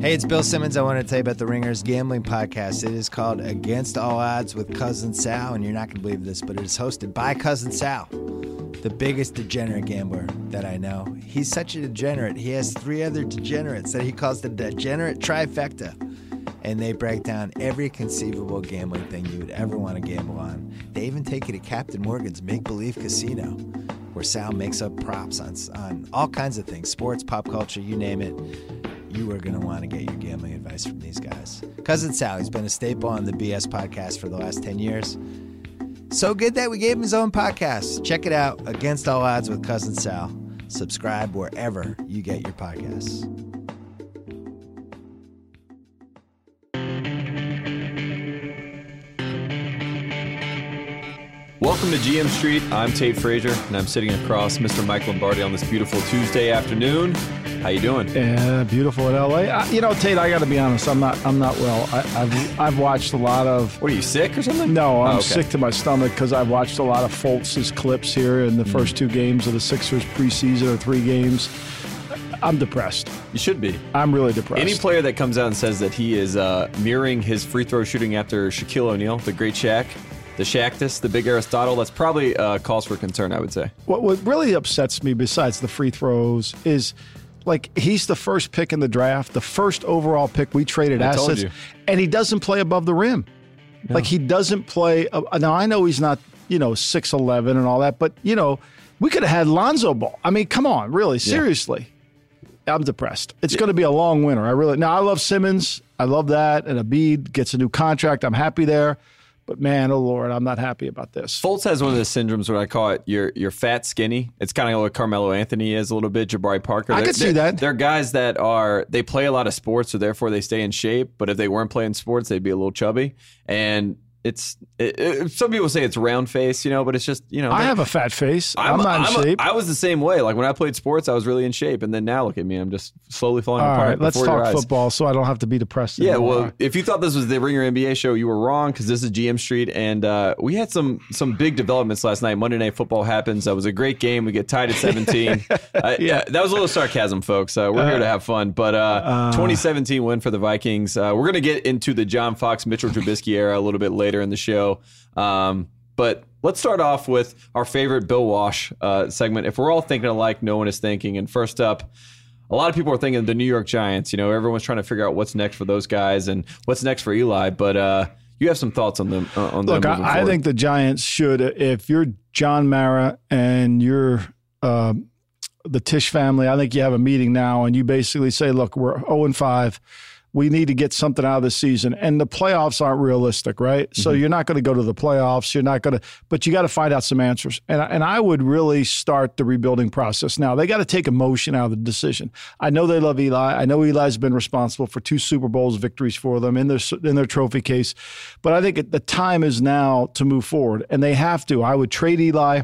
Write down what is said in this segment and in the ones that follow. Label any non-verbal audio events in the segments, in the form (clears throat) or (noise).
Hey, it's Bill Simmons. I want to tell you about the Ringers Gambling Podcast. It is called Against All Odds with Cousin Sal, and you're not going to believe this, but it is hosted by Cousin Sal, the biggest degenerate gambler that I know. He's such a degenerate. He has three other degenerates that he calls the degenerate trifecta, and they break down every conceivable gambling thing you would ever want to gamble on. They even take you to Captain Morgan's Make Believe Casino, where Sal makes up props on, on all kinds of things sports, pop culture, you name it you are going to want to get your gambling advice from these guys. Cousin Sal, he's been a staple on the BS podcast for the last 10 years. So good that we gave him his own podcast. Check it out, Against All Odds with Cousin Sal. Subscribe wherever you get your podcasts. Welcome to GM Street. I'm Tate Frazier, and I'm sitting across Mr. Mike Lombardi on this beautiful Tuesday afternoon. How you doing? Yeah, beautiful in LA. I, you know, Tate, I got to be honest. I'm not. I'm not well. I, have I've watched a lot of. What are you sick or something? No, I'm oh, okay. sick to my stomach because I've watched a lot of Fultz's clips here in the mm. first two games of the Sixers preseason or three games. I'm depressed. You should be. I'm really depressed. Any player that comes out and says that he is uh, mirroring his free throw shooting after Shaquille O'Neal, the great Shaq, the Shactus, the big Aristotle, that's probably uh, calls for concern, I would say. What, what really upsets me, besides the free throws, is like he's the first pick in the draft, the first overall pick. We traded I assets, and he doesn't play above the rim. Like he doesn't play. Now I know he's not, you know, six eleven and all that, but you know, we could have had Lonzo Ball. I mean, come on, really, seriously. Yeah. I'm depressed. It's yeah. going to be a long winter. I really now I love Simmons. I love that, and Embiid gets a new contract. I'm happy there. But man, oh Lord, I'm not happy about this. Fultz has one of the syndromes where I call it you're you're fat skinny. It's kind of like Carmelo Anthony is a little bit, Jabari Parker. I can see that. They're guys that are they play a lot of sports, so therefore they stay in shape. But if they weren't playing sports, they'd be a little chubby. And it's it, it, some people say it's round face, you know, but it's just you know. I have a fat face. I'm, I'm not in I'm shape. A, I was the same way. Like when I played sports, I was really in shape, and then now look at me, I'm just slowly falling All apart. Right, let's talk football, so I don't have to be depressed. Yeah, well, if you thought this was the Ringer NBA show, you were wrong because this is GM Street, and uh, we had some some big developments last night. Monday Night Football happens. That was a great game. We get tied at 17. (laughs) uh, yeah, that was a little sarcasm, folks. Uh, we're here to have fun, but uh, uh, 2017 win for the Vikings. Uh, we're gonna get into the John Fox, Mitchell Trubisky era a little bit later in the show. Um, but let's start off with our favorite Bill Walsh uh, segment. If we're all thinking alike, no one is thinking. And first up, a lot of people are thinking the New York Giants. You know, everyone's trying to figure out what's next for those guys and what's next for Eli. But uh, you have some thoughts on them. Uh, on Look, them I, I, think the Giants should. If you're John Mara and you're uh, the Tisch family, I think you have a meeting now, and you basically say, "Look, we're zero and five we need to get something out of the season. And the playoffs aren't realistic, right? Mm-hmm. So you're not going to go to the playoffs. You're not going to, but you got to find out some answers. And, and I would really start the rebuilding process now. They got to take emotion out of the decision. I know they love Eli. I know Eli's been responsible for two Super Bowls victories for them in their in their trophy case. But I think the time is now to move forward, and they have to. I would trade Eli.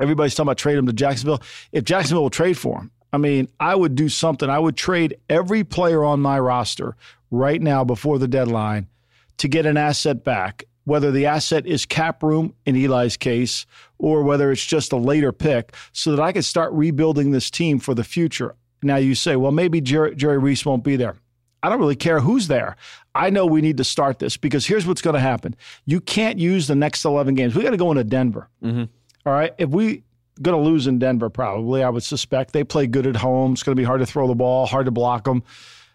Everybody's talking about trade him to Jacksonville. If Jacksonville will trade for him, I mean, I would do something. I would trade every player on my roster right now before the deadline to get an asset back, whether the asset is cap room in Eli's case or whether it's just a later pick, so that I could start rebuilding this team for the future. Now, you say, well, maybe Jerry, Jerry Reese won't be there. I don't really care who's there. I know we need to start this because here's what's going to happen. You can't use the next 11 games. We got to go into Denver. Mm-hmm. All right. If we going to lose in Denver, probably, I would suspect. They play good at home. It's going to be hard to throw the ball, hard to block them.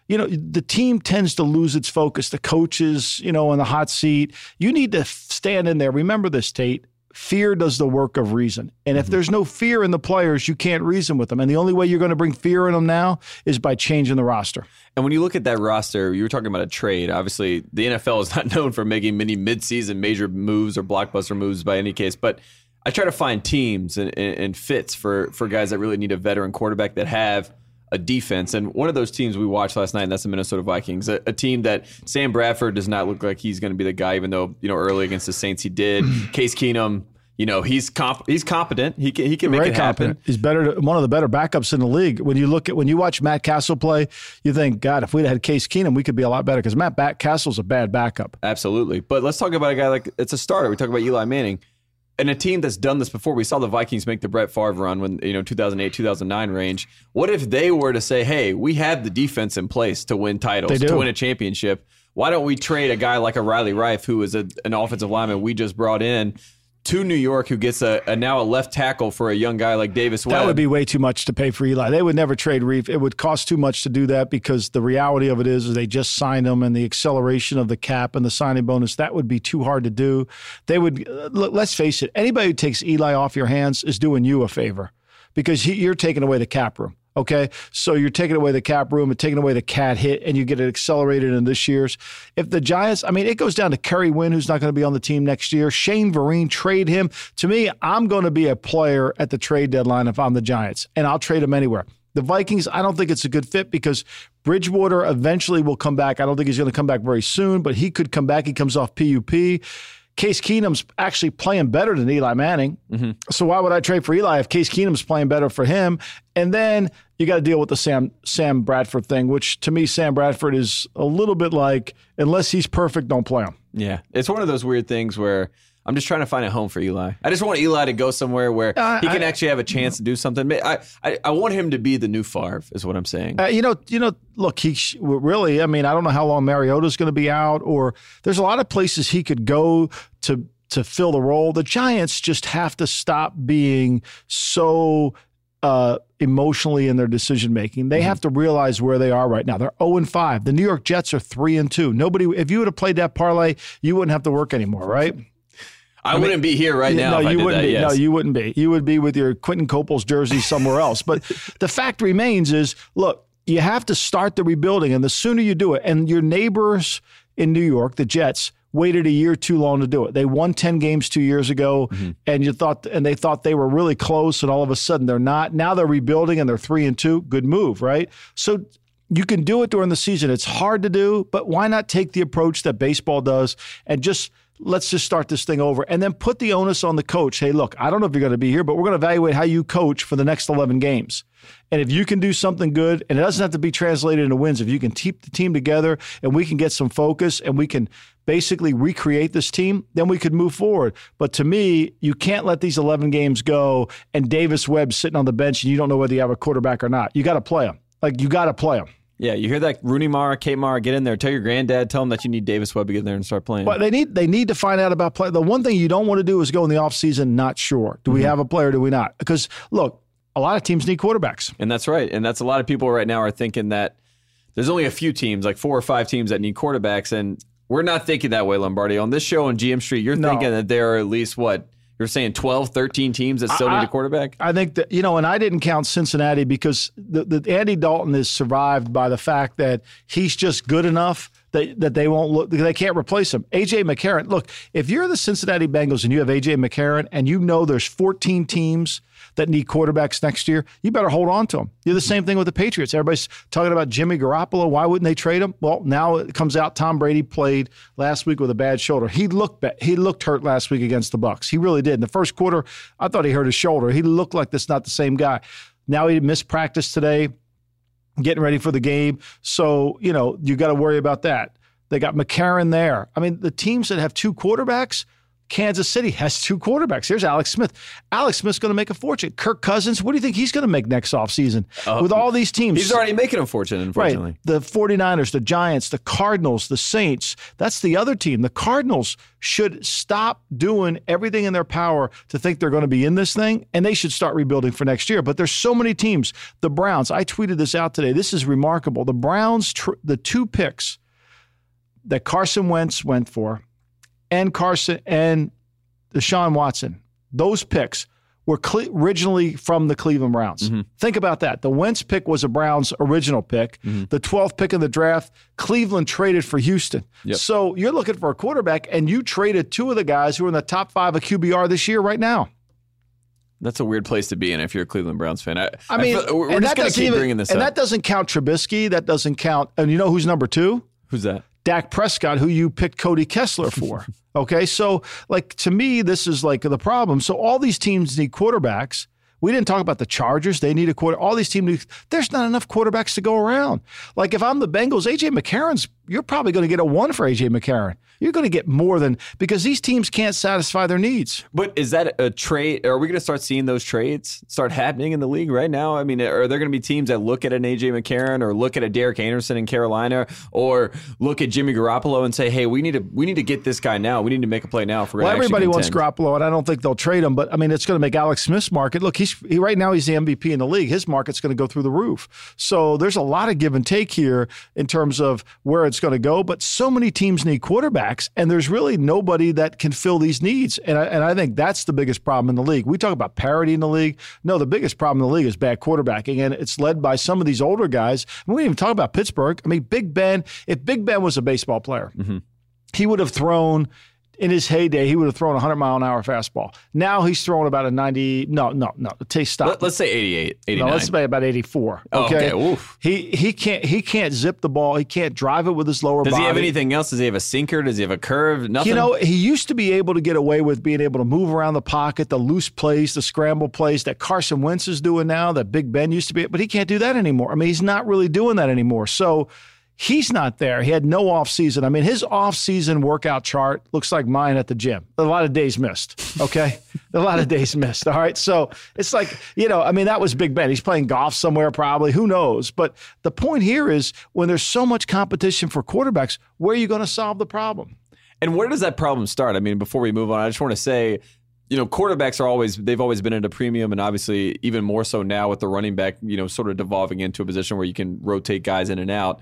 You know, the team tends to lose its focus. The coaches, you know, in the hot seat. You need to stand in there. Remember this, Tate. Fear does the work of reason. And if mm-hmm. there's no fear in the players, you can't reason with them. And the only way you're going to bring fear in them now is by changing the roster. And when you look at that roster, you were talking about a trade. Obviously, the NFL is not (laughs) known for making many midseason major moves or blockbuster moves by any case, but I try to find teams and, and, fits for for guys that really need a veteran quarterback that have a defense. And one of those teams we watched last night, and that's the Minnesota Vikings, a, a team that Sam Bradford does not look like he's going to be the guy, even though you know early against the Saints he did. (clears throat) Case Keenum. You know he's comp- he's competent. He can he can make Very it happen. Competent. He's better, to, one of the better backups in the league. When you look at when you watch Matt Cassel play, you think, God, if we'd had Case Keenum, we could be a lot better because Matt Cassel's a bad backup. Absolutely, but let's talk about a guy like it's a starter. We talk about Eli Manning and a team that's done this before. We saw the Vikings make the Brett Favre run when you know 2008 2009 range. What if they were to say, "Hey, we have the defense in place to win titles, to win a championship. Why don't we trade a guy like a Riley Reiff, who is a, an offensive lineman we just brought in?" To New York, who gets a, a, now a left tackle for a young guy like Davis Webb. That would be way too much to pay for Eli. They would never trade Reiff. It would cost too much to do that because the reality of it is, is they just signed him, and the acceleration of the cap and the signing bonus that would be too hard to do. They would. Uh, let's face it. Anybody who takes Eli off your hands is doing you a favor because he, you're taking away the cap room. Okay. So you're taking away the cap room and taking away the cap hit, and you get it accelerated in this year's. If the Giants, I mean, it goes down to Kerry Wynn, who's not going to be on the team next year. Shane Vereen, trade him. To me, I'm going to be a player at the trade deadline if I'm the Giants, and I'll trade him anywhere. The Vikings, I don't think it's a good fit because Bridgewater eventually will come back. I don't think he's going to come back very soon, but he could come back. He comes off PUP. Case Keenum's actually playing better than Eli Manning. Mm-hmm. So why would I trade for Eli if Case Keenum's playing better for him? And then you got to deal with the Sam Sam Bradford thing, which to me Sam Bradford is a little bit like unless he's perfect, don't play him. Yeah, it's one of those weird things where I'm just trying to find a home for Eli. I just want Eli to go somewhere where uh, he can I, actually have a chance to do something. I, I, I want him to be the new Favre, is what I'm saying. Uh, you know, you know. Look, he really. I mean, I don't know how long Mariota's going to be out, or there's a lot of places he could go to to fill the role. The Giants just have to stop being so uh, emotionally in their decision making. They mm-hmm. have to realize where they are right now. They're 0 and 5. The New York Jets are 3 and 2. Nobody if you would have played that parlay, you wouldn't have to work anymore, right? I, I mean, wouldn't be here right now. No, you wouldn't that, be. Yes. No, you wouldn't be. You would be with your Quentin Coples jersey somewhere else. But (laughs) the fact remains is, look, you have to start the rebuilding, and the sooner you do it, and your neighbors in New York, the Jets, waited a year too long to do it. They won 10 games 2 years ago mm-hmm. and you thought and they thought they were really close and all of a sudden they're not. Now they're rebuilding and they're 3 and 2. Good move, right? So you can do it during the season. It's hard to do, but why not take the approach that baseball does and just let's just start this thing over and then put the onus on the coach. Hey, look, I don't know if you're going to be here, but we're going to evaluate how you coach for the next 11 games. And if you can do something good, and it doesn't have to be translated into wins, if you can keep the team together and we can get some focus and we can basically recreate this team, then we could move forward. But to me, you can't let these 11 games go and Davis Webb sitting on the bench and you don't know whether you have a quarterback or not. You got to play him. Like, you got to play him. Yeah, you hear that Rooney Mara, Kate Mara, get in there. Tell your granddad, tell him that you need Davis Webb to get in there and start playing. But they need they need to find out about play. The one thing you don't want to do is go in the offseason not sure. Do mm-hmm. we have a player? Do we not? Because look, a lot of teams need quarterbacks. And that's right. And that's a lot of people right now are thinking that there's only a few teams, like four or five teams that need quarterbacks. And we're not thinking that way, Lombardi. On this show on GM Street, you're no. thinking that there are at least what you're saying 12, 13 teams that still I, need a quarterback? I think that, you know, and I didn't count Cincinnati because the, the Andy Dalton is survived by the fact that he's just good enough that, that they won't look, they can't replace him. AJ McCarron, look, if you're the Cincinnati Bengals and you have AJ McCarron and you know there's 14 teams that need quarterbacks next year, you better hold on to them. You're the same thing with the Patriots. Everybody's talking about Jimmy Garoppolo. Why wouldn't they trade him? Well, now it comes out Tom Brady played last week with a bad shoulder. He looked he looked hurt last week against the Bucks. He really did. In the first quarter, I thought he hurt his shoulder. He looked like this not the same guy. Now he missed practice today, getting ready for the game. So, you know, you got to worry about that. They got McCarron there. I mean, the teams that have two quarterbacks – Kansas City has two quarterbacks. Here's Alex Smith. Alex Smith's going to make a fortune. Kirk Cousins, what do you think he's going to make next offseason uh, with all these teams? He's already making a fortune, unfortunately. Right. The 49ers, the Giants, the Cardinals, the Saints. That's the other team. The Cardinals should stop doing everything in their power to think they're going to be in this thing, and they should start rebuilding for next year. But there's so many teams. The Browns, I tweeted this out today. This is remarkable. The Browns, tr- the two picks that Carson Wentz went for – and Carson and Deshaun Watson, those picks were cle- originally from the Cleveland Browns. Mm-hmm. Think about that. The Wentz pick was a Browns original pick. Mm-hmm. The 12th pick in the draft, Cleveland traded for Houston. Yep. So you're looking for a quarterback, and you traded two of the guys who are in the top five of QBR this year right now. That's a weird place to be in if you're a Cleveland Browns fan. I, I mean, I feel, we're just going to keep even, bringing this and up. And that doesn't count Trubisky. That doesn't count. And you know who's number two? Who's that? Dak Prescott, who you picked Cody Kessler for. (laughs) okay. So, like, to me, this is like the problem. So, all these teams need quarterbacks. We didn't talk about the Chargers. They need a quarter. All these teams need, there's not enough quarterbacks to go around. Like if I'm the Bengals, AJ McCarron's you're probably going to get a one for AJ McCarron. You're going to get more than because these teams can't satisfy their needs. But is that a trade? Are we going to start seeing those trades start happening in the league right now? I mean, are there going to be teams that look at an AJ McCarron or look at a Derek Anderson in Carolina or look at Jimmy Garoppolo and say, "Hey, we need to we need to get this guy now. We need to make a play now for." Well, everybody wants Garoppolo, and I don't think they'll trade him. But I mean, it's going to make Alex Smith's market look. He's he, right now he's the MVP in the league. His market's going to go through the roof. So there's a lot of give and take here in terms of where it's going to go. But so many teams need quarterbacks, and there's really nobody that can fill these needs. And I, and I think that's the biggest problem in the league. We talk about parity in the league. No, the biggest problem in the league is bad quarterbacking, and it's led by some of these older guys. And we didn't even talk about Pittsburgh. I mean, Big Ben. If Big Ben was a baseball player, mm-hmm. he would have thrown in his heyday, he would have thrown a 100 mile an hour fastball. Now he's throwing about a 90. No, no, no. Take stop. Let, us say 88, 89. No, let's say about 84. Okay. Oh, okay. He he can't he can't zip the ball. He can't drive it with his lower Does body. he have anything else? Does he have a sinker? Does he have a curve? Nothing. You know, he used to be able to get away with being able to move around the pocket, the loose plays, the scramble plays that Carson Wentz is doing now, that Big Ben used to be, but he can't do that anymore. I mean, he's not really doing that anymore. So He's not there. He had no off season. I mean, his off season workout chart looks like mine at the gym. A lot of days missed. Okay, (laughs) a lot of days missed. All right, so it's like you know, I mean, that was Big Ben. He's playing golf somewhere, probably. Who knows? But the point here is when there's so much competition for quarterbacks, where are you going to solve the problem? And where does that problem start? I mean, before we move on, I just want to say you know, quarterbacks are always they've always been at a premium, and obviously even more so now with the running back, you know, sort of devolving into a position where you can rotate guys in and out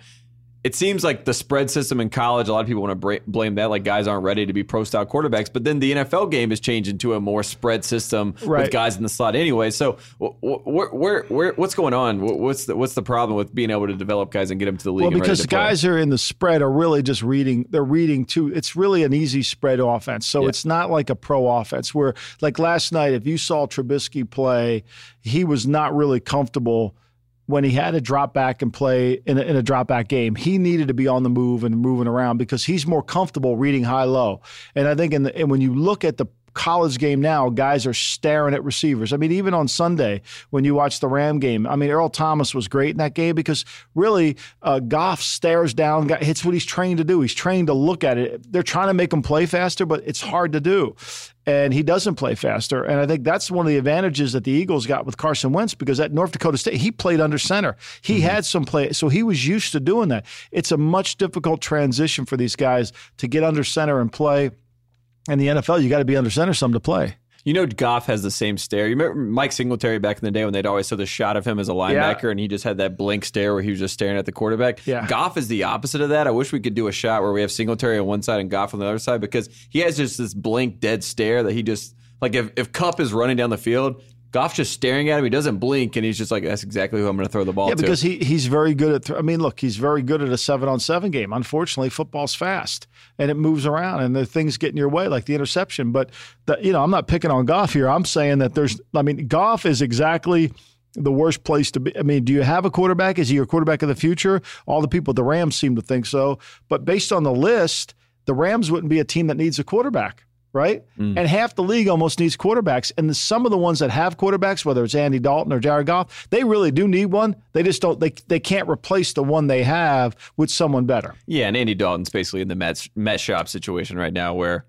it seems like the spread system in college, a lot of people want to blame that, like guys aren't ready to be pro style quarterbacks. But then the NFL game has changed into a more spread system right. with guys in the slot anyway. So, where, where, where, what's going on? What's the, what's the problem with being able to develop guys and get them to the league? Well, because guys are in the spread are really just reading. They're reading too. It's really an easy spread offense. So yeah. it's not like a pro offense where, like last night, if you saw Trubisky play, he was not really comfortable when he had to drop back and play in a, in a drop back game, he needed to be on the move and moving around because he's more comfortable reading high low. And I think in the, and when you look at the college game now, guys are staring at receivers. I mean, even on Sunday when you watch the Ram game, I mean, Earl Thomas was great in that game because really uh, Goff stares down, hits what he's trained to do. He's trained to look at it. They're trying to make him play faster, but it's hard to do and he doesn't play faster. And I think that's one of the advantages that the Eagles got with Carson Wentz because at North Dakota State, he played under center. He mm-hmm. had some play, so he was used to doing that. It's a much difficult transition for these guys to get under center and play. In the NFL, you got to be under center some to play. You know, Goff has the same stare. You remember Mike Singletary back in the day when they'd always show the shot of him as a linebacker yeah. and he just had that blank stare where he was just staring at the quarterback? Yeah. Goff is the opposite of that. I wish we could do a shot where we have Singletary on one side and Goff on the other side because he has just this blank, dead stare that he just, like, if, if Kupp is running down the field, Goff's just staring at him. He doesn't blink, and he's just like, "That's exactly who I'm going to throw the ball yeah, to." because he he's very good at. Th- I mean, look, he's very good at a seven on seven game. Unfortunately, football's fast and it moves around, and the things get in your way, like the interception. But the, you know, I'm not picking on Goff here. I'm saying that there's. I mean, Goff is exactly the worst place to be. I mean, do you have a quarterback? Is he your quarterback of the future? All the people at the Rams seem to think so. But based on the list, the Rams wouldn't be a team that needs a quarterback right? Mm. And half the league almost needs quarterbacks. And the, some of the ones that have quarterbacks, whether it's Andy Dalton or Jared Goff, they really do need one. They just don't. They they can't replace the one they have with someone better. Yeah, and Andy Dalton's basically in the Mets Met shop situation right now, where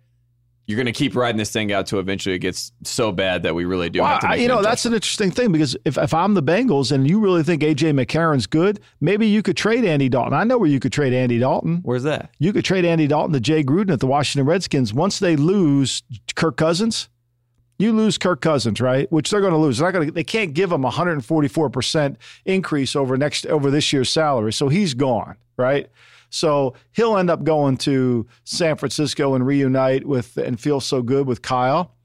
you're going to keep riding this thing out to eventually it gets so bad that we really do well, have to. you know, that's an interesting thing because if, if I'm the Bengals and you really think AJ McCarron's good, maybe you could trade Andy Dalton. I know where you could trade Andy Dalton. Where's that? You could trade Andy Dalton to Jay Gruden at the Washington Redskins. Once they lose Kirk Cousins, you lose Kirk Cousins, right? Which they're going to lose. They're not going to. They can't give him a 144 percent increase over next over this year's salary, so he's gone, right? So he'll end up going to San Francisco and reunite with and feel so good with Kyle,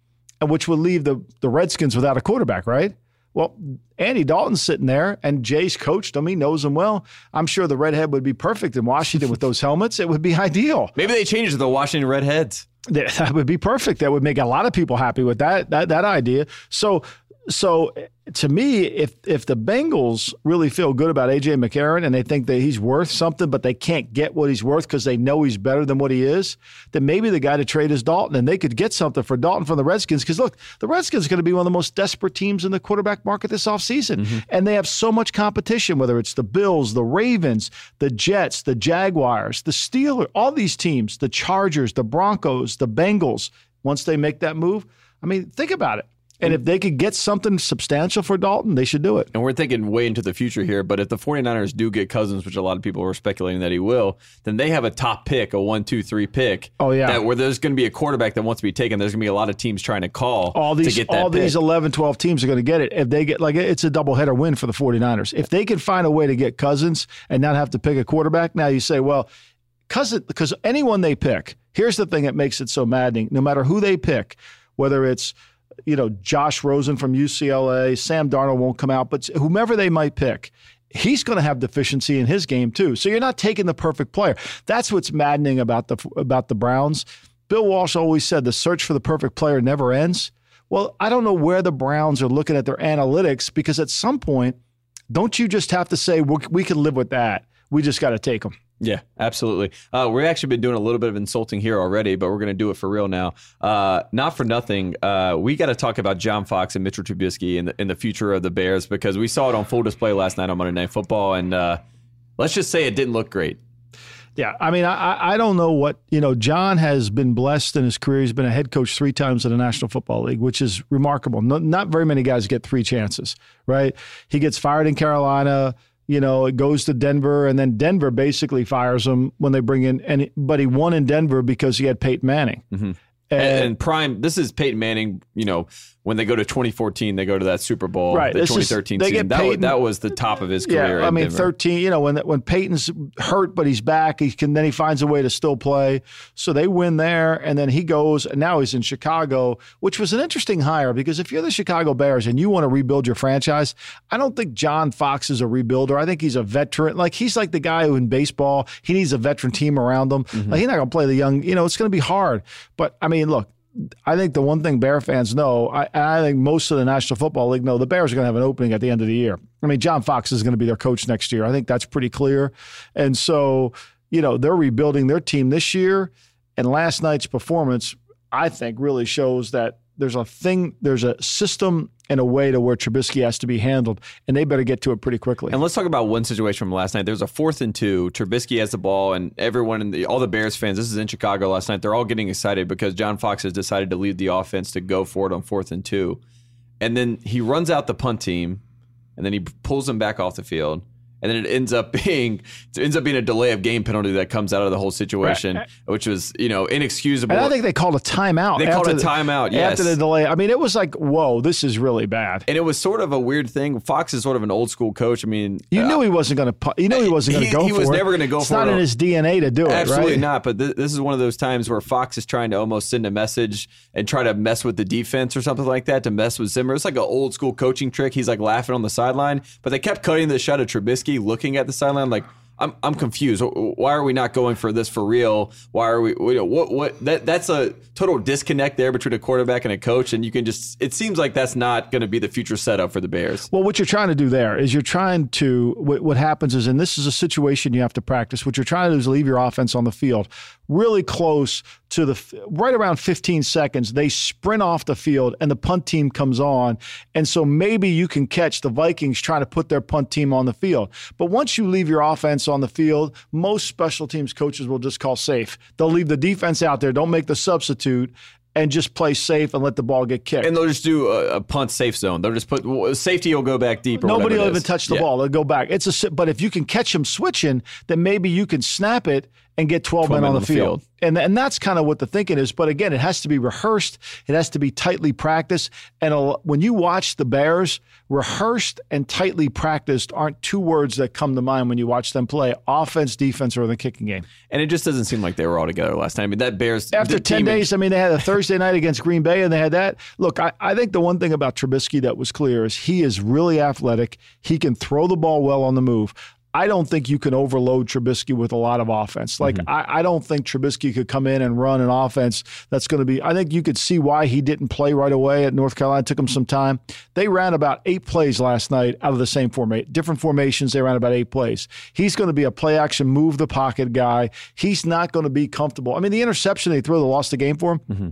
which would leave the, the Redskins without a quarterback, right? Well, Andy Dalton's sitting there, and Jay's coached him. He knows him well. I'm sure the redhead would be perfect in Washington with those helmets. It would be ideal. Maybe they change to the Washington Redheads. That would be perfect. That would make a lot of people happy with that that that idea. So so to me, if if the Bengals really feel good about AJ McCarron and they think that he's worth something, but they can't get what he's worth because they know he's better than what he is, then maybe the guy to trade is Dalton, and they could get something for Dalton from the Redskins. Because look, the Redskins are going to be one of the most desperate teams in the quarterback market this offseason. Mm-hmm. and they have so much competition. Whether it's the Bills, the Ravens, the Jets, the Jaguars, the Steelers, all these teams, the Chargers, the Broncos, the Bengals. Once they make that move, I mean, think about it. And if they could get something substantial for Dalton, they should do it. And we're thinking way into the future here, but if the 49ers do get Cousins, which a lot of people are speculating that he will, then they have a top pick, a one, two, three pick. Oh, yeah. That where there's going to be a quarterback that wants to be taken. There's going to be a lot of teams trying to call all these, to get that All pick. these 11, 12 teams are going to get it. If they get, like, it's a doubleheader win for the 49ers. If they can find a way to get Cousins and not have to pick a quarterback, now you say, well, Cousins, because anyone they pick, here's the thing that makes it so maddening. No matter who they pick, whether it's – you know, Josh Rosen from UCLA, Sam Darnold won't come out, but whomever they might pick, he's going to have deficiency in his game too. So you're not taking the perfect player. That's what's maddening about the about the Browns. Bill Walsh always said the search for the perfect player never ends. Well, I don't know where the Browns are looking at their analytics because at some point, don't you just have to say we can live with that? We just got to take them. Yeah, absolutely. Uh, we've actually been doing a little bit of insulting here already, but we're going to do it for real now. Uh, not for nothing. Uh, we got to talk about John Fox and Mitchell Trubisky in the, the future of the Bears because we saw it on full display last night on Monday Night Football, and uh, let's just say it didn't look great. Yeah, I mean, I, I don't know what, you know, John has been blessed in his career. He's been a head coach three times in the National Football League, which is remarkable. No, not very many guys get three chances, right? He gets fired in Carolina you know, it goes to Denver, and then Denver basically fires him when they bring in. And but he won in Denver because he had Peyton Manning. Mm-hmm. And, and, prime, this is Peyton Manning. You know, when they go to 2014, they go to that Super Bowl, right? The 2013 is, season. That was, that was the top of his career. Yeah, I mean, Denver. 13. You know, when when Peyton's hurt but he's back, he can then he finds a way to still play. So they win there, and then he goes, and now he's in Chicago, which was an interesting hire because if you're the Chicago Bears and you want to rebuild your franchise, I don't think John Fox is a rebuilder. I think he's a veteran. Like he's like the guy who in baseball he needs a veteran team around him. Mm-hmm. Like he's not going to play the young. You know, it's going to be hard. But I mean, look I think the one thing Bear fans know, I, I think most of the National Football League know, the Bears are going to have an opening at the end of the year. I mean, John Fox is going to be their coach next year. I think that's pretty clear. And so, you know, they're rebuilding their team this year. And last night's performance, I think, really shows that there's a thing, there's a system and a way to where Trubisky has to be handled, and they better get to it pretty quickly. And let's talk about one situation from last night. There's a fourth and two. Trubisky has the ball, and everyone in the all the Bears fans. This is in Chicago last night. They're all getting excited because John Fox has decided to lead the offense to go for it on fourth and two, and then he runs out the punt team, and then he pulls them back off the field and then it ends up (laughs) being it ends up being a delay of game penalty that comes out of the whole situation, right. which was you know inexcusable. And I think they called a timeout. They called a timeout. yes, after the delay. I mean, it was like, whoa, this is really bad. And it was sort of a weird thing. Fox is sort of an old school coach. I mean, you uh, knew he wasn't going to. You knew he wasn't going to go. He was never going to go it's for it. Not in his DNA to do it. Absolutely right? not. But th- this is one of those times where Fox is trying to almost send a message and try to mess with the defense or something like that to mess with Zimmer. It's like an old school coaching trick. He's like laughing on the sideline, but they kept cutting the shot of Trubisky looking at the sideline like I'm I'm confused. Why are we not going for this for real? Why are we? What what that that's a total disconnect there between a quarterback and a coach, and you can just it seems like that's not going to be the future setup for the Bears. Well, what you're trying to do there is you're trying to what, what happens is, and this is a situation you have to practice. What you're trying to do is leave your offense on the field really close to the right around 15 seconds. They sprint off the field, and the punt team comes on, and so maybe you can catch the Vikings trying to put their punt team on the field. But once you leave your offense on the field, most special teams coaches will just call safe. They'll leave the defense out there, don't make the substitute, and just play safe and let the ball get kicked. And they'll just do a, a punt safe zone. They'll just put safety will go back deep. Nobody will even touch the yeah. ball. They'll go back. It's a but if you can catch them switching, then maybe you can snap it and get 12, 12 men on the, field. field. And, and that's kind of what the thinking is. But again, it has to be rehearsed. It has to be tightly practiced. And a, when you watch the Bears, rehearsed and tightly practiced aren't two words that come to mind when you watch them play offense, defense, or the kicking game. And it just doesn't seem like they were all together last time. I mean, that Bears. After 10 days, I mean, they had a Thursday night against Green Bay and they had that. Look, I, I think the one thing about Trubisky that was clear is he is really athletic. He can throw the ball well on the move. I don't think you can overload Trubisky with a lot of offense. Like, mm-hmm. I, I, don't think Trubisky could come in and run an offense that's going to be. I think you could see why he didn't play right away at North Carolina. It took him some time. They ran about eight plays last night out of the same format, different formations. They ran about eight plays. He's going to be a play action, move the pocket guy. He's not going to be comfortable. I mean, the interception they threw that lost the game for him, mm-hmm.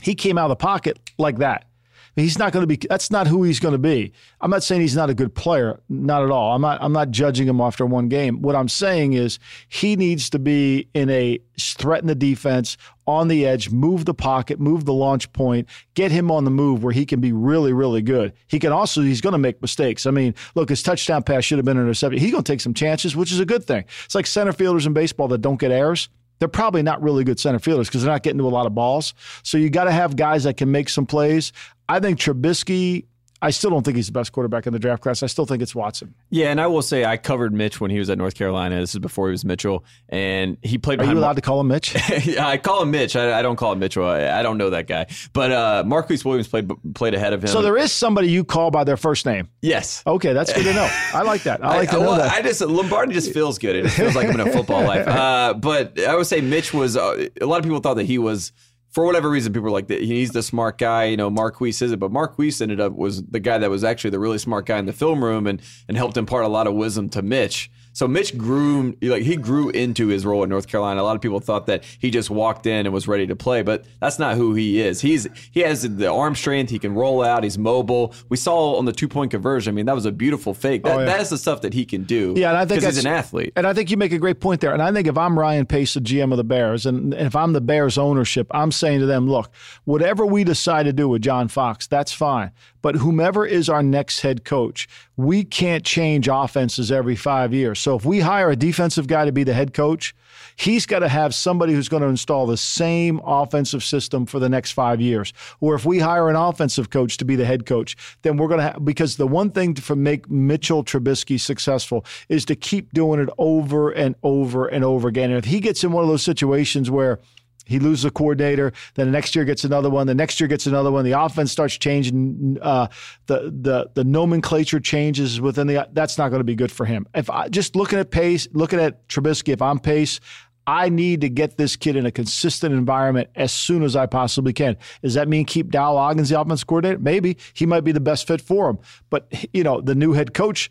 he came out of the pocket like that. He's not going to be. That's not who he's going to be. I'm not saying he's not a good player, not at all. I'm not. I'm not judging him after one game. What I'm saying is he needs to be in a threaten the defense on the edge, move the pocket, move the launch point, get him on the move where he can be really, really good. He can also. He's going to make mistakes. I mean, look, his touchdown pass should have been intercepted. He's going to take some chances, which is a good thing. It's like center fielders in baseball that don't get errors they're probably not really good center fielders because they're not getting to a lot of balls. So you got to have guys that can make some plays. I think Trubisky I still don't think he's the best quarterback in the draft class. I still think it's Watson. Yeah, and I will say I covered Mitch when he was at North Carolina. This is before he was Mitchell, and he played. Are you allowed Mar- to call him Mitch? (laughs) yeah, I call him Mitch. I, I don't call him Mitchell. I, I, don't know that guy, but uh, Marquise Williams played played ahead of him. So there is somebody you call by their first name. Yes. Okay, that's good to know. I like that. I (laughs) like I, to know well, that. I just Lombardi just feels good. It feels like I'm in a football life. (laughs) Uh, but I would say Mitch was. Uh, a lot of people thought that he was for whatever reason, people were like, he's the smart guy. You know, Mark Marquise is it, but Mark Marquise ended up was the guy that was actually the really smart guy in the film room and and helped impart a lot of wisdom to Mitch. So Mitch grew like he grew into his role at North Carolina. A lot of people thought that he just walked in and was ready to play, but that's not who he is. He's he has the arm strength. He can roll out. He's mobile. We saw on the two point conversion. I mean, that was a beautiful fake. Oh, that, oh, yeah. that is the stuff that he can do. Yeah, and I think he's an athlete. And I think you make a great point there. And I think if I'm Ryan Pace, the GM of the Bears, and if I'm the Bears ownership, I'm saying to them, look, whatever we decide to do with John Fox, that's fine. But whomever is our next head coach, we can't change offenses every five years. So if we hire a defensive guy to be the head coach, he's got to have somebody who's going to install the same offensive system for the next five years. Or if we hire an offensive coach to be the head coach, then we're going to have, because the one thing to make Mitchell Trubisky successful is to keep doing it over and over and over again. And if he gets in one of those situations where he loses a coordinator. Then the next year gets another one. The next year gets another one. The offense starts changing. Uh, the the the nomenclature changes within the. That's not going to be good for him. If I just looking at Pace, looking at Trubisky, if I'm Pace, I need to get this kid in a consistent environment as soon as I possibly can. Does that mean keep Dowell Loggains the offense coordinator? Maybe he might be the best fit for him. But you know, the new head coach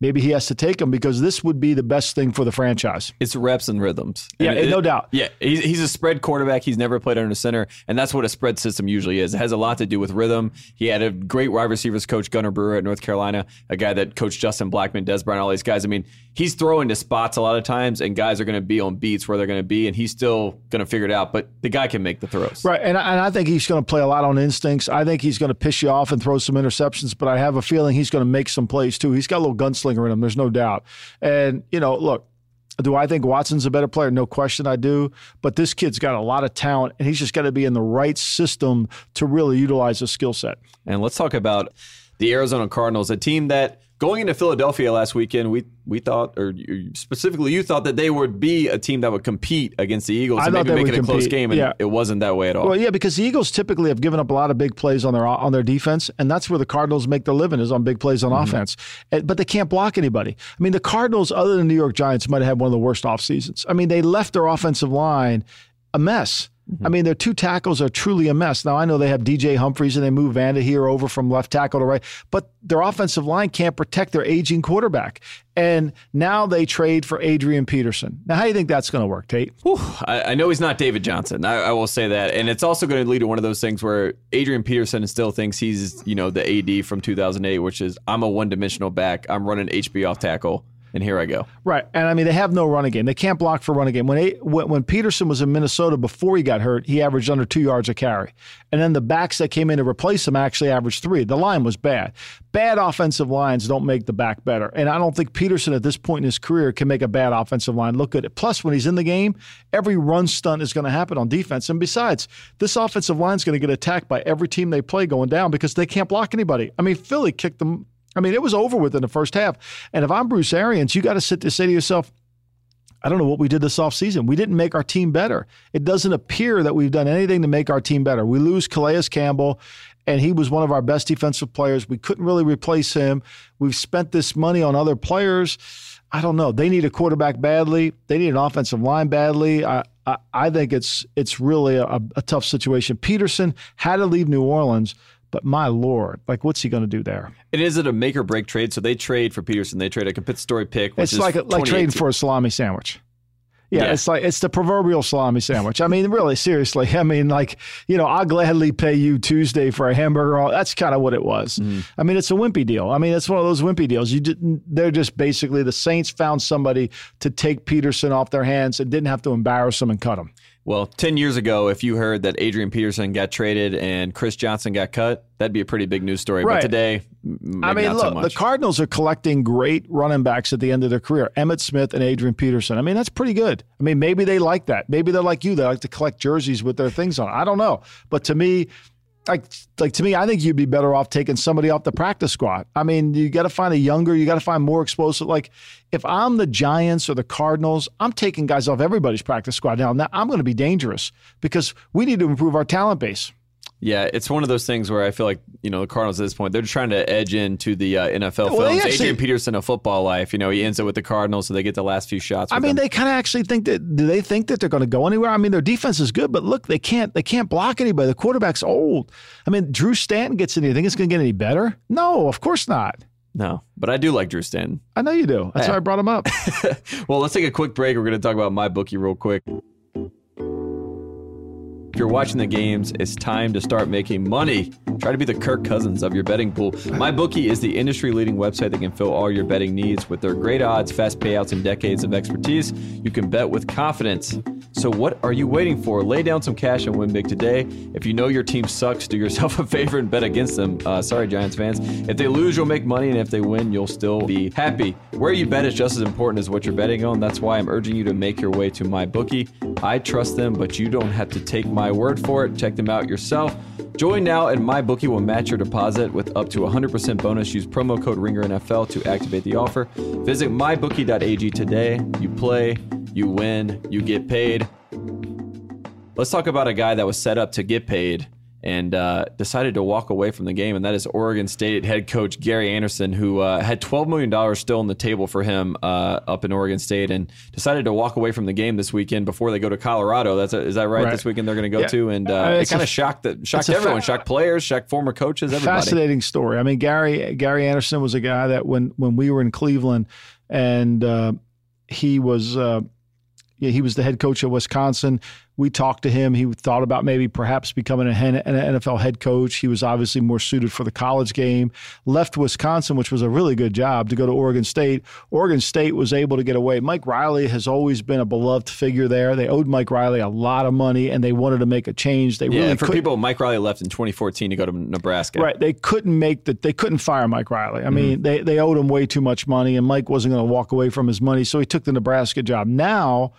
maybe he has to take him because this would be the best thing for the franchise. It's reps and rhythms. Yeah, and no doubt. Yeah, he's, he's a spread quarterback. He's never played under center, and that's what a spread system usually is. It has a lot to do with rhythm. He had a great wide receivers coach, Gunnar Brewer at North Carolina, a guy that coached Justin Blackmon, Dez Bryant, all these guys. I mean, he's throwing to spots a lot of times, and guys are going to be on beats where they're going to be, and he's still going to figure it out. But the guy can make the throws. Right, and, and I think he's going to play a lot on instincts. I think he's going to piss you off and throw some interceptions, but I have a feeling he's going to make some plays too. He's got a little gunslinger in him. There's no doubt. And, you know, look, do I think Watson's a better player? No question I do. But this kid's got a lot of talent, and he's just got to be in the right system to really utilize his skill set. And let's talk about the Arizona Cardinals, a team that going into Philadelphia last weekend, we we thought, or specifically you thought that they would be a team that would compete against the Eagles I and maybe make it a compete. close game, and yeah. it wasn't that way at all. Well, yeah, because the Eagles typically have given up a lot of big plays on their on their defense, and that's where the Cardinals make their living is on big plays on mm-hmm. offense. But they can't block anybody. I mean, the Cardinals, other than the New York Giants, might have had one of the worst off seasons. I mean, they left their offensive line a mess. Mm-hmm. I mean, their two tackles are truly a mess. Now, I know they have DJ Humphreys and they move Veldheer over from left tackle to right, but their offensive line can't protect their aging quarterback. And now they trade for Adrian Peterson. Now, how do you think that's going to work, Tate? Whew, I, I, know he's not David Johnson. I, I, will say that. And it's also going to lead to one of those things where Adrian Peterson still thinks he's, you know, the AD from 2008, which is I'm a one dimensional back. I'm running HB off tackle and here I go. Right, and I mean they have no running game. They can't block for running game. When when Peterson was in Minnesota before he got hurt, he averaged under two yards a carry, and then the backs that came in to replace him actually averaged three. The line was bad. Bad offensive lines don't make the back better, and I don't think Peterson at this point in his career can make a bad offensive line look good. Plus, when he's in the game, every run stunt is going to happen on defense, and besides, this offensive line is going to get attacked by every team they play going down because they can't block anybody. I mean, Philly kicked them I mean, it was over with in the first half. And if I'm Bruce Arians, you got to sit to say to yourself, I don't know what we did this offseason. We didn't make our team better. It doesn't appear that we've done anything to make our team better. We lose Calais Campbell, and he was one of our best defensive players. We couldn't really replace him. We've spent this money on other players. I don't know. They need a quarterback badly. They need an offensive line badly. I I, I think it's it's really a, a tough situation. Peterson had to leave New Orleans. But my lord, like, what's he going to do there? And is it a make or break trade? So they trade for Peterson. They trade a compensatory pick. it's like like trading for a salami sandwich. Yeah, yeah, it's like it's the proverbial salami sandwich. I mean, really, seriously. I mean, like you know, I'll gladly pay you Tuesday for a hamburger. That's kind of what it was. Mm. I mean, it's a wimpy deal. I mean, it's one of those wimpy deals. You didn't. They're just basically the Saints found somebody to take Peterson off their hands and didn't have to embarrass him and cut him. Well, 10 years ago, if you heard that Adrian Peterson got traded and Chris Johnson got cut, that'd be a pretty big news story. Right. But today, I mean, look, so the Cardinals are collecting great running backs at the end of their career Emmitt Smith and Adrian Peterson. I mean, that's pretty good. I mean, maybe they like that. Maybe they're like you. They like to collect jerseys with their things on. I don't know. But to me, like like to me, I think you'd be better off taking somebody off the practice squad. I mean, you got to find a younger, you got to find more explosive. Like if I'm the Giants or the Cardinals, I'm taking guys off everybody's practice squad now. Now I'm going to be dangerous because we need to improve our talent base. Yeah, it's one of those things where I feel like you know the Cardinals at this point they're trying to edge into the uh, NFL well, films. Actually, Adrian Peterson, a football life, you know, he ends up with the Cardinals, so they get the last few shots. I mean, them. they kind of actually think that. Do they think that they're going to go anywhere? I mean, their defense is good, but look, they can't they can't block anybody. The quarterback's old. I mean, Drew Stanton gets in. Do you think it's going to get any better? No, of course not. No, but I do like Drew Stanton. I know you do. That's yeah. why I brought him up. (laughs) well, let's take a quick break. We're going to talk about MyBookie real quick. If you're watching the games, it's time to start making money. Try to be the Kirk Cousins of your betting pool. MyBookie is the industry leading website that can fill all your betting needs. With their great odds, fast payouts, and decades of expertise, you can bet with confidence. So, what are you waiting for? Lay down some cash and win big today. If you know your team sucks, do yourself (laughs) a favor and bet against them. Uh, sorry, Giants fans. If they lose, you'll make money, and if they win, you'll still be happy. Where you bet is just as important as what you're betting on. That's why I'm urging you to make your way to MyBookie. I trust them, but you don't have to take my my word for it. Check them out yourself. Join now, and MyBookie will match your deposit with up to 100% bonus. Use promo code RINGERNFL to activate the offer. Visit mybookie.ag today. You play, you win, you get paid. Let's talk about a guy that was set up to get paid and uh, decided to walk away from the game, and that is Oregon State head coach Gary Andersen, who uh, had $12 million still on the table for him uh, up in Oregon State, and decided to walk away from the game this weekend before they go to Colorado. That's a, is that right, right? This weekend they're going to go yeah. to, and uh, it kind of shocked the, shocked everyone, fa- shocked players, shocked former coaches, everybody. Fascinating story. I mean, Gary Gary Andersen was a guy that when when we were in Cleveland, and uh, he was uh, he was the head coach of Wisconsin we talked to him. He thought about maybe perhaps becoming an NFL head coach. He was obviously more suited for the college game. Left Wisconsin, which was a really good job, to go to Oregon State. Oregon State was able to get away. Mike Riley has always been a beloved figure there. They owed Mike Riley a lot of money, and they wanted to make a change. They yeah, really for people, Mike Riley left in 2014 to go to Nebraska. Right. They couldn't make that. They couldn't fire Mike Riley. I mean, mm-hmm. they they owed him way too much money, and Mike wasn't going to walk away from his money, so he took the Nebraska job. Now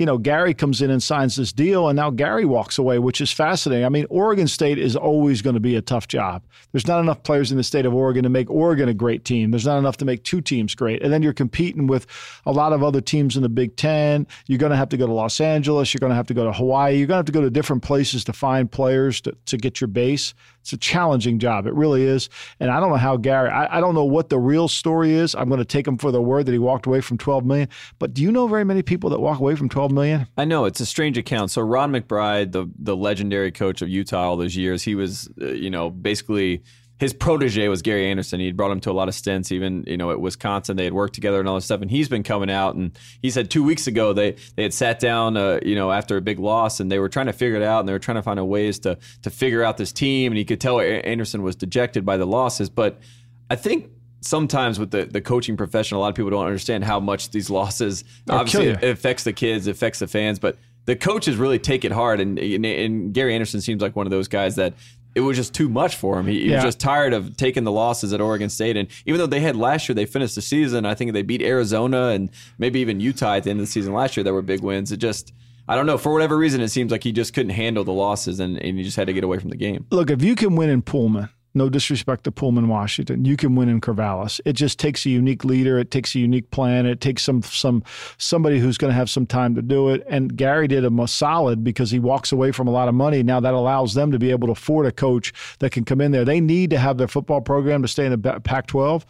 you know, Gary comes in and signs this deal, and now Gary walks away, which is fascinating. I mean, Oregon State is always going to be a tough job. There's not enough players in the state of Oregon to make Oregon a great team. There's not enough to make two teams great. And then you're competing with a lot of other teams in the Big Ten. You're going to have to go to Los Angeles. You're going to have to go to Hawaii. You're going to have to go to different places to find players to, to get your base. It's a challenging job. It really is. And I don't know how Gary, I, I don't know what the real story is. I'm going to take him for the word that he walked away from 12 million. But do you know very many people that walk away from 12 million? I know it's a strange account. So Ron McBride, the the legendary coach of Utah all those years, he was, uh, you know, basically his protege was Gary Andersen. He'd brought him to a lot of stints, even you know at Wisconsin. They had worked together and all this stuff. And he's been coming out and he said two weeks ago they they had sat down, uh, you know, after a big loss and they were trying to figure it out and they were trying to find a ways to to figure out this team. And he could tell Andersen was dejected by the losses, but I think sometimes with the, the coaching profession, a lot of people don't understand how much these losses They'll obviously it affects the kids, it affects the fans, but the coaches really take it hard. And, and, and Gary Andersen seems like one of those guys that it was just too much for him. He, he yeah. was just tired of taking the losses at Oregon State. And even though they had last year, they finished the season. I think they beat Arizona and maybe even Utah at the end of the season last year. There were big wins. It just, I don't know. For whatever reason, it seems like he just couldn't handle the losses and, and he just had to get away from the game. Look, if you can win in Pullman, no disrespect to Pullman, Washington. You can win in Corvallis. It just takes a unique leader. It takes a unique plan. It takes some some somebody who's going to have some time to do it. And Gary did him a solid because he walks away from a lot of money. Now that allows them to be able to afford a coach that can come in there. They need to have their football program to stay in the Pac-12,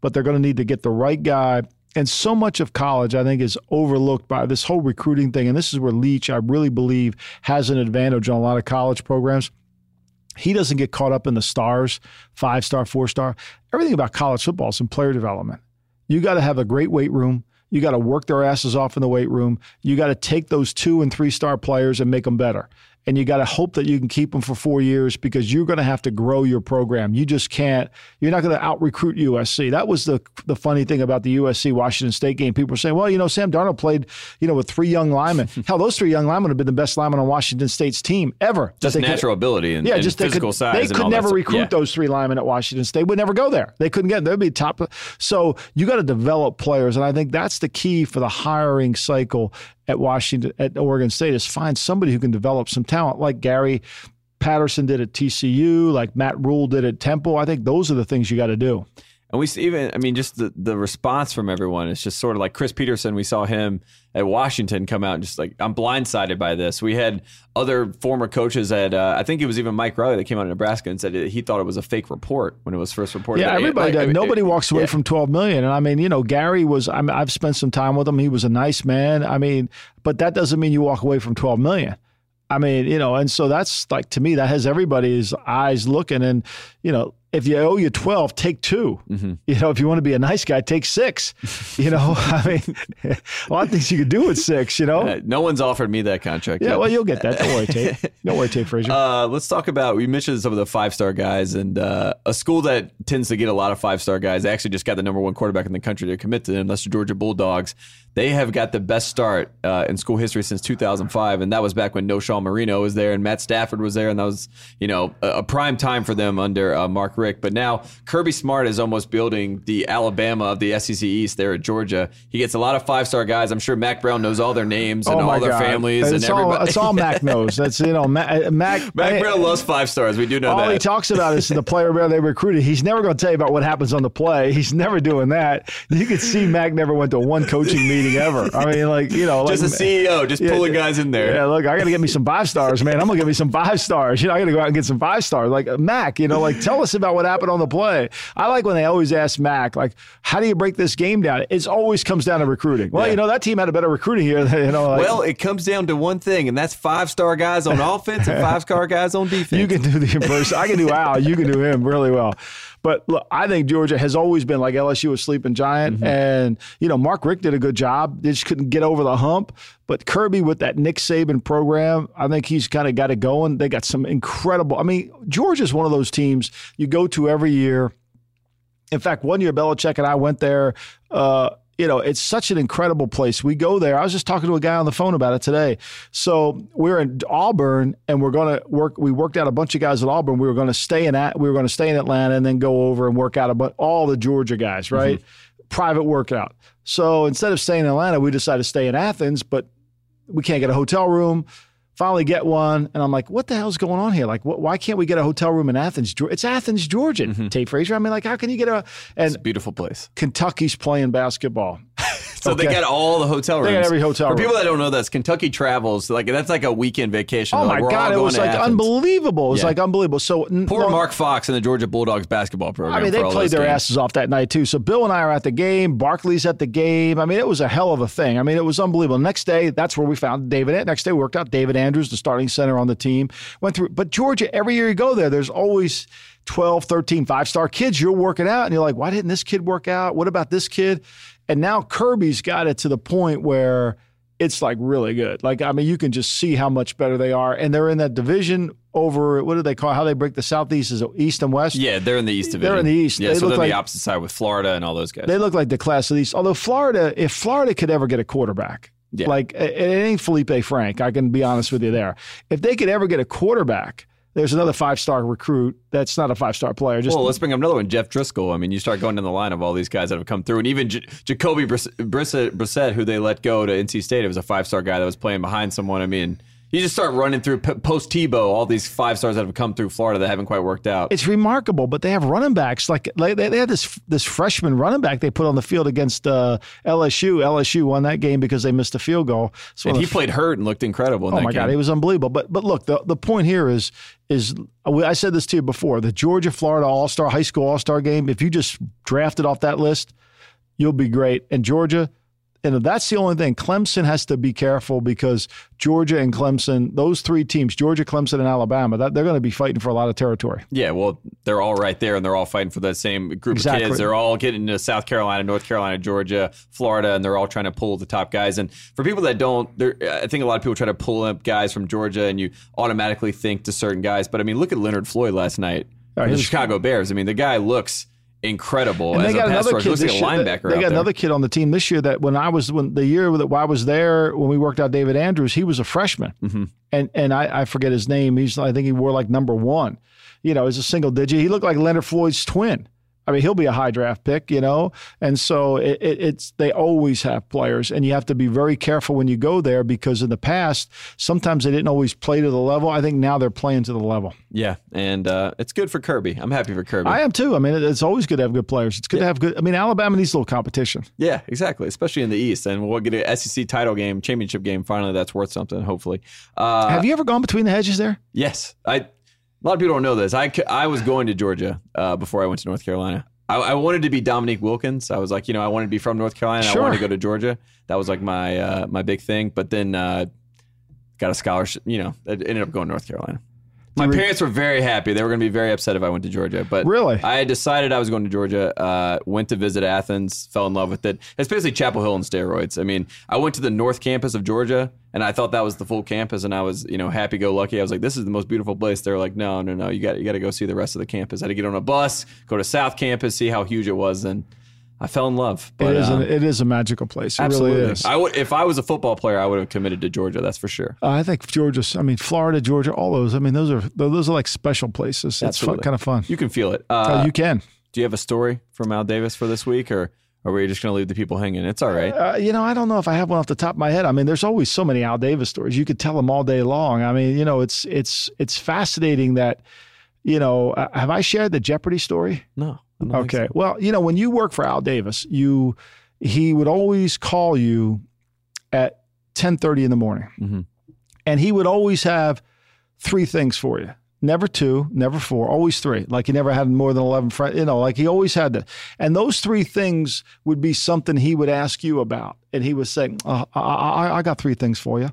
but they're going to need to get the right guy And so much of college, I think, is overlooked by this whole recruiting thing. And this is where Leach, I really believe, has an advantage on a lot of college programs. He doesn't get caught up in the stars, five star, four star. Everything about college football is in player development. You got to have a great weight room. You got to work their asses off in the weight room. You got to take those two and three star players and make them better and you got to hope that you can keep them for four years because you're going to have to grow your program. You just can't. You're not going to out recruit USC. That was the the funny thing about the USC Washington State game. People were saying, well, you know, Sam Darnold played, you know, with three young linemen. (laughs) Hell, those three young linemen have been the best linemen on Washington State's team ever. Just natural could, ability and, yeah, and just physical could, size. They could never recruit yeah. those three linemen at Washington State. Would never go there. They couldn't get. They'd be top. So you got to develop players, and I think that's the key for the hiring cycle at Washington at Oregon State is find somebody who can develop some talent like Gary Patterson did at TCU, like Matt Rhule did at Temple. I think those are the things you got to do. And we see even, I mean, just the, the response from everyone is just sort of like Chris Petersen. We saw him at Washington come out and just like, I'm blindsided by this. We had other former coaches at, uh, I think it was even Mike Riley that came out in Nebraska and said he thought it was a fake report when it was first reported. Yeah, everybody like, Nobody it, walks away yeah. from 12 million. And I mean, you know, Gary was, I mean, I've spent some time with him. He was a nice man. I mean, but that doesn't mean you walk away from 12 million. I mean, you know, and so that's like to me that has everybody's eyes looking, and you know, if you owe you 12, take 2 mm-hmm. You know, if you want to be a nice guy, take six. You know, (laughs) I mean, a lot of things you could do with six, you know? Uh, no one's offered me that contract. Yeah, yet. well, you'll get that. Don't worry, Tate. (laughs) Don't worry, Tate Frazier. Uh, let's talk about, we mentioned some of the five star guys, and uh, a school that tends to get a lot of five star guys. They actually just got the number one quarterback in the country to commit to them. That's the Georgia Bulldogs. They have got the best start uh, in school history since 2005, and that was back when Knowshon Moreno was there and Matt Stafford was there, and that was, you know, a, a prime time for them under uh, Mark But now Kirby Smart is almost building the Alabama of the SEC East there at Georgia. He gets a lot of five star guys. I'm sure Mack Brown knows all their names and oh all their God. families it's and everybody. All, it's all Mack knows. That's you know uh, Mack. (laughs) Mac, Mack Brown loves five stars. We do know all that. All he talks about is the player where they recruited. He's never going to tell you about what happens on the play. He's never doing that. You could see Mack never went to one coaching meeting ever. I mean, like you know, just a CEO, just yeah, pulling guys in there. Yeah, look, I got to get me some five stars, man. I'm gonna get me some five stars. You know, I got to go out and get some five stars. Like Mack, you know, like tell us about what happened on the play. I like when they always ask Mack, like, how do you break this game down? It always comes down to recruiting. Well, yeah. you know, that team had a better recruiting here. Than, you know, like, well, it comes down to one thing, and that's five star guys on (laughs) offense and five star guys on defense. You can do the inverse. I can do Al. You can do him really well. But look, I think Georgia has always been like LSU was sleeping giant, mm-hmm. and you know Mark Richt did a good job. They just couldn't get over the hump. But Kirby with that Nick Saban program, I think he's kind of got it going. They got some incredible. I mean, Georgia's one of those teams you go to every year. In fact, one year Belichick and I went there. Uh, you know, it's such an incredible place. We go there. I was just talking to a guy on the phone about it today. So we're in Auburn, and we're going to work. We worked out a bunch of guys at Auburn. We were going to stay in at. We were going to stay in Atlanta and then go over and work out about all the Georgia guys, mm-hmm. right? Mm-hmm. Private workout. So instead of staying in Atlanta, we decided to stay in Athens, but we can't get a hotel room finally get one, and I'm like, what the hell's going on here? Like, wh- why can't we get a hotel room in Athens? It's Athens, Georgia. Mm-hmm. Tate Frazier. I mean, like, how can you get a? And it's a beautiful place. Kentucky's playing basketball. So okay. they got all the hotel rooms. They got every hotel For room. people that don't know this, Kentucky travels like that's like a weekend vacation. Oh my like, god, it was like Athens. unbelievable. It was yeah. like unbelievable. So poor Mark Fox and the Georgia Bulldogs basketball program. I mean, they played their games. asses off that night too. So Bill and I are at the game. Barkley's at the game. I mean, it was a hell of a thing. I mean, it was unbelievable. Next day, that's where we found David. Next day, we worked out David Andrews, the starting center on the team. Went through, but Georgia, every year you go there, there's always 12, 13, five star kids. You're working out, and you're like, why didn't this kid work out? What about this kid? And now Kirby's got it to the point where it's like really good. Like, I mean, you can just see how much better they are. And they're in that division over, what do they call How they break the Southeast? Is East and West? Yeah, they're in the East division. They're in the East. Yeah, they so they're like, the opposite side with Florida and all those guys. They look like the class of the East. Although Florida, if Florida could ever get a quarterback, yeah. like it ain't Feleipe Frank, I can be honest with you there. If they could ever get a quarterback, there's another five star recruit that's not a five star player. Just well, let's bring up another one, Jeff Driskel. I mean, you start going down the line of all these guys that have come through, and even J- Jacoby Brissett, Brissett, who they let go to NC State, it was a five star guy that was playing behind someone. I mean, you just start running through post Tebow, all these five stars that have come through Florida that haven't quite worked out. It's remarkable, but they have running backs like, like they, they had this this freshman running back they put on the field against uh, LSU. LSU won that game because they missed a field goal. So and he played hurt and looked incredible. oh my game. god, he was unbelievable. But but look, the the point here is is I said this to you before the Georgia Florida All Star High School All Star game. If you just drafted off that list you'll be great. And Georgia, and that's the only thing. Clemson has to be careful because Georgia and Clemson, those three teams, Georgia, Clemson, and Alabama, that, they're going to be fighting for a lot of territory. Yeah, well, they're all right there, and they're all fighting for that same group Exactly. of kids. They're all getting to South Carolina, North Carolina, Georgia, Florida, and they're all trying to pull the top guys. And for people that don't, I think a lot of people try to pull up guys from Georgia, and you automatically think to certain guys. But I mean, look at Leonard Floyd last night for the Chicago Bears. I mean, the guy looks incredible And as they got a another kid Looks this like year. linebacker. They got another kid on the team this year that when I was when the year that I was there when we worked out David Andrews, he was a freshman, Mm-hmm. and and I, I forget his name. He's I think he wore like number one. You know, he's a single digit. He looked like Leonard Floyd's twin. I mean, he'll be a high draft pick, you know, and so it, it, it's they always have players, and you have to be very careful when you go there because in the past sometimes they didn't always play to the level. I think now they're playing to the level. Yeah, and uh, it's good for Kirby. I'm happy for Kirby. I am too. I mean, it's always good to have good players. It's good to have good. I mean, Alabama needs a little competition. Yeah, exactly. Especially in the East, and we'll get an SEC title game, championship game. Finally, that's worth something. Hopefully. Uh, Have you ever gone between the hedges there? yes, I. A lot of people don't know this. I, I was going to Georgia uh, before I went to North Carolina. I, I wanted to be Dominique Wilkins. I was like, you know, I wanted to be from North Carolina. Sure. I wanted to go to Georgia. That was like my uh, my big thing. But then uh, got a scholarship. You know, I ended up going to North Carolina. My re- parents were very happy. They were going to be very upset if I went to Georgia. But Really? I had decided I was going to Georgia. Uh, went to visit Athens. Fell in love with it. It's basically Chapel Hill on steroids. I mean, I went to the North Campus of Georgia, and I thought that was the full campus, and I was, you know, happy go lucky. I was like, this is the most beautiful place. They're like, no, no, no. You got you got to go see the rest of the campus. I had to get on a bus, go to South Campus, see how huge it was, and I fell in love. But it is. um, an, it is a magical place. It absolutely, really is. I would if I was a football player, I would have committed to Georgia. That's for sure. Uh, I think Georgia. I mean, Florida, Georgia, all those. I mean, those are those are like special places. It's fun, kind of fun. You can feel it. Uh, Uh, you can. do you have a story from Al Davis for this week, or are we just going to leave the people hanging? It's all right. Uh, you know, I don't know if I have one off the top of my head. I mean, there's always so many Al Davis stories. You could tell them all day long. I mean, you know, it's it's it's fascinating that, you know, uh, have I shared the Jeopardy story? No. I don't think Okay. so. Well, you know, when you work for Al Davis, you he would always call you at 10:30 in the morning. Mhm. And he would always have three things for you. Never two, never four, always three. Like he never had more than 11 friends, you know, like he always had that. And those three things would be something he would ask you about. And he would say, uh, I, I, I got three things for you.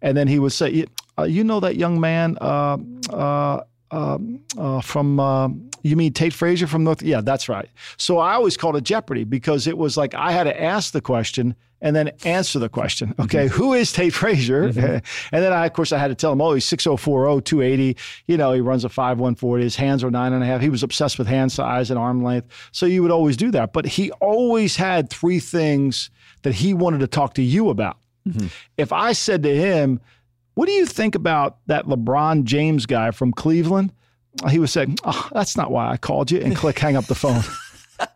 And then he would say, "You- uh, know that young man uh, uh, uh, from uh, you mean Tate Frazier from North? Yeah, that's right. So I always called it Jeopardy because it was like I had to ask the question and then answer the question. Okay, who is Tate Frazier? (laughs) and then I, of course, I had to tell him, oh, he's 6040, 280. You know, he runs a 5140. His hands are nine and a half. He was obsessed with hand size and arm length. So you would always do that. But he always had three things that he wanted to talk to you about. If I said to him, what do you think about that LeBron James guy from Cleveland? He was saying, oh, that's not why I called you, and click, hang up the phone. (laughs)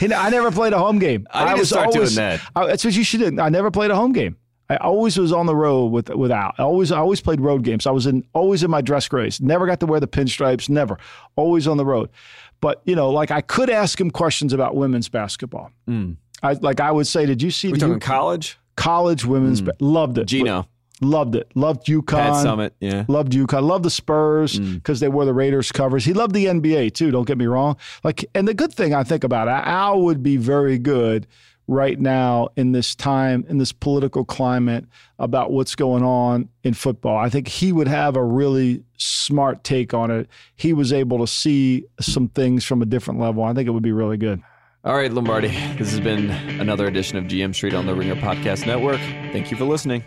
He- I never played a home game. I need to start doing that. I- that's what you should do. I never played a home game. I always was on the road with without. I always I always played road games. I was in always in my dress grays. Never got to wear the pinstripes. Never. Always on the road. But you know, like I could ask him questions about women's basketball. Hmm. I like I would say, did you see. We're the talking college. college women's? Hmm. ba- loved it. Gino, Loved it. Loved UConn. Pat Summitt. Yeah. Loved UConn. Loved the Spurs Mm. because they wore the Raiders covers. He loved the NBA too. Don't get me wrong. Like, and the good thing I think about it, Al would be very good right now in this time in this political climate about what's going on in football. I think he would have a really smart take on it. He was able to see some things from a different level. I think it would be really good. All right, Lombardi. This has been another edition of GM Street on the Ringer Podcast Network. Thank you for listening.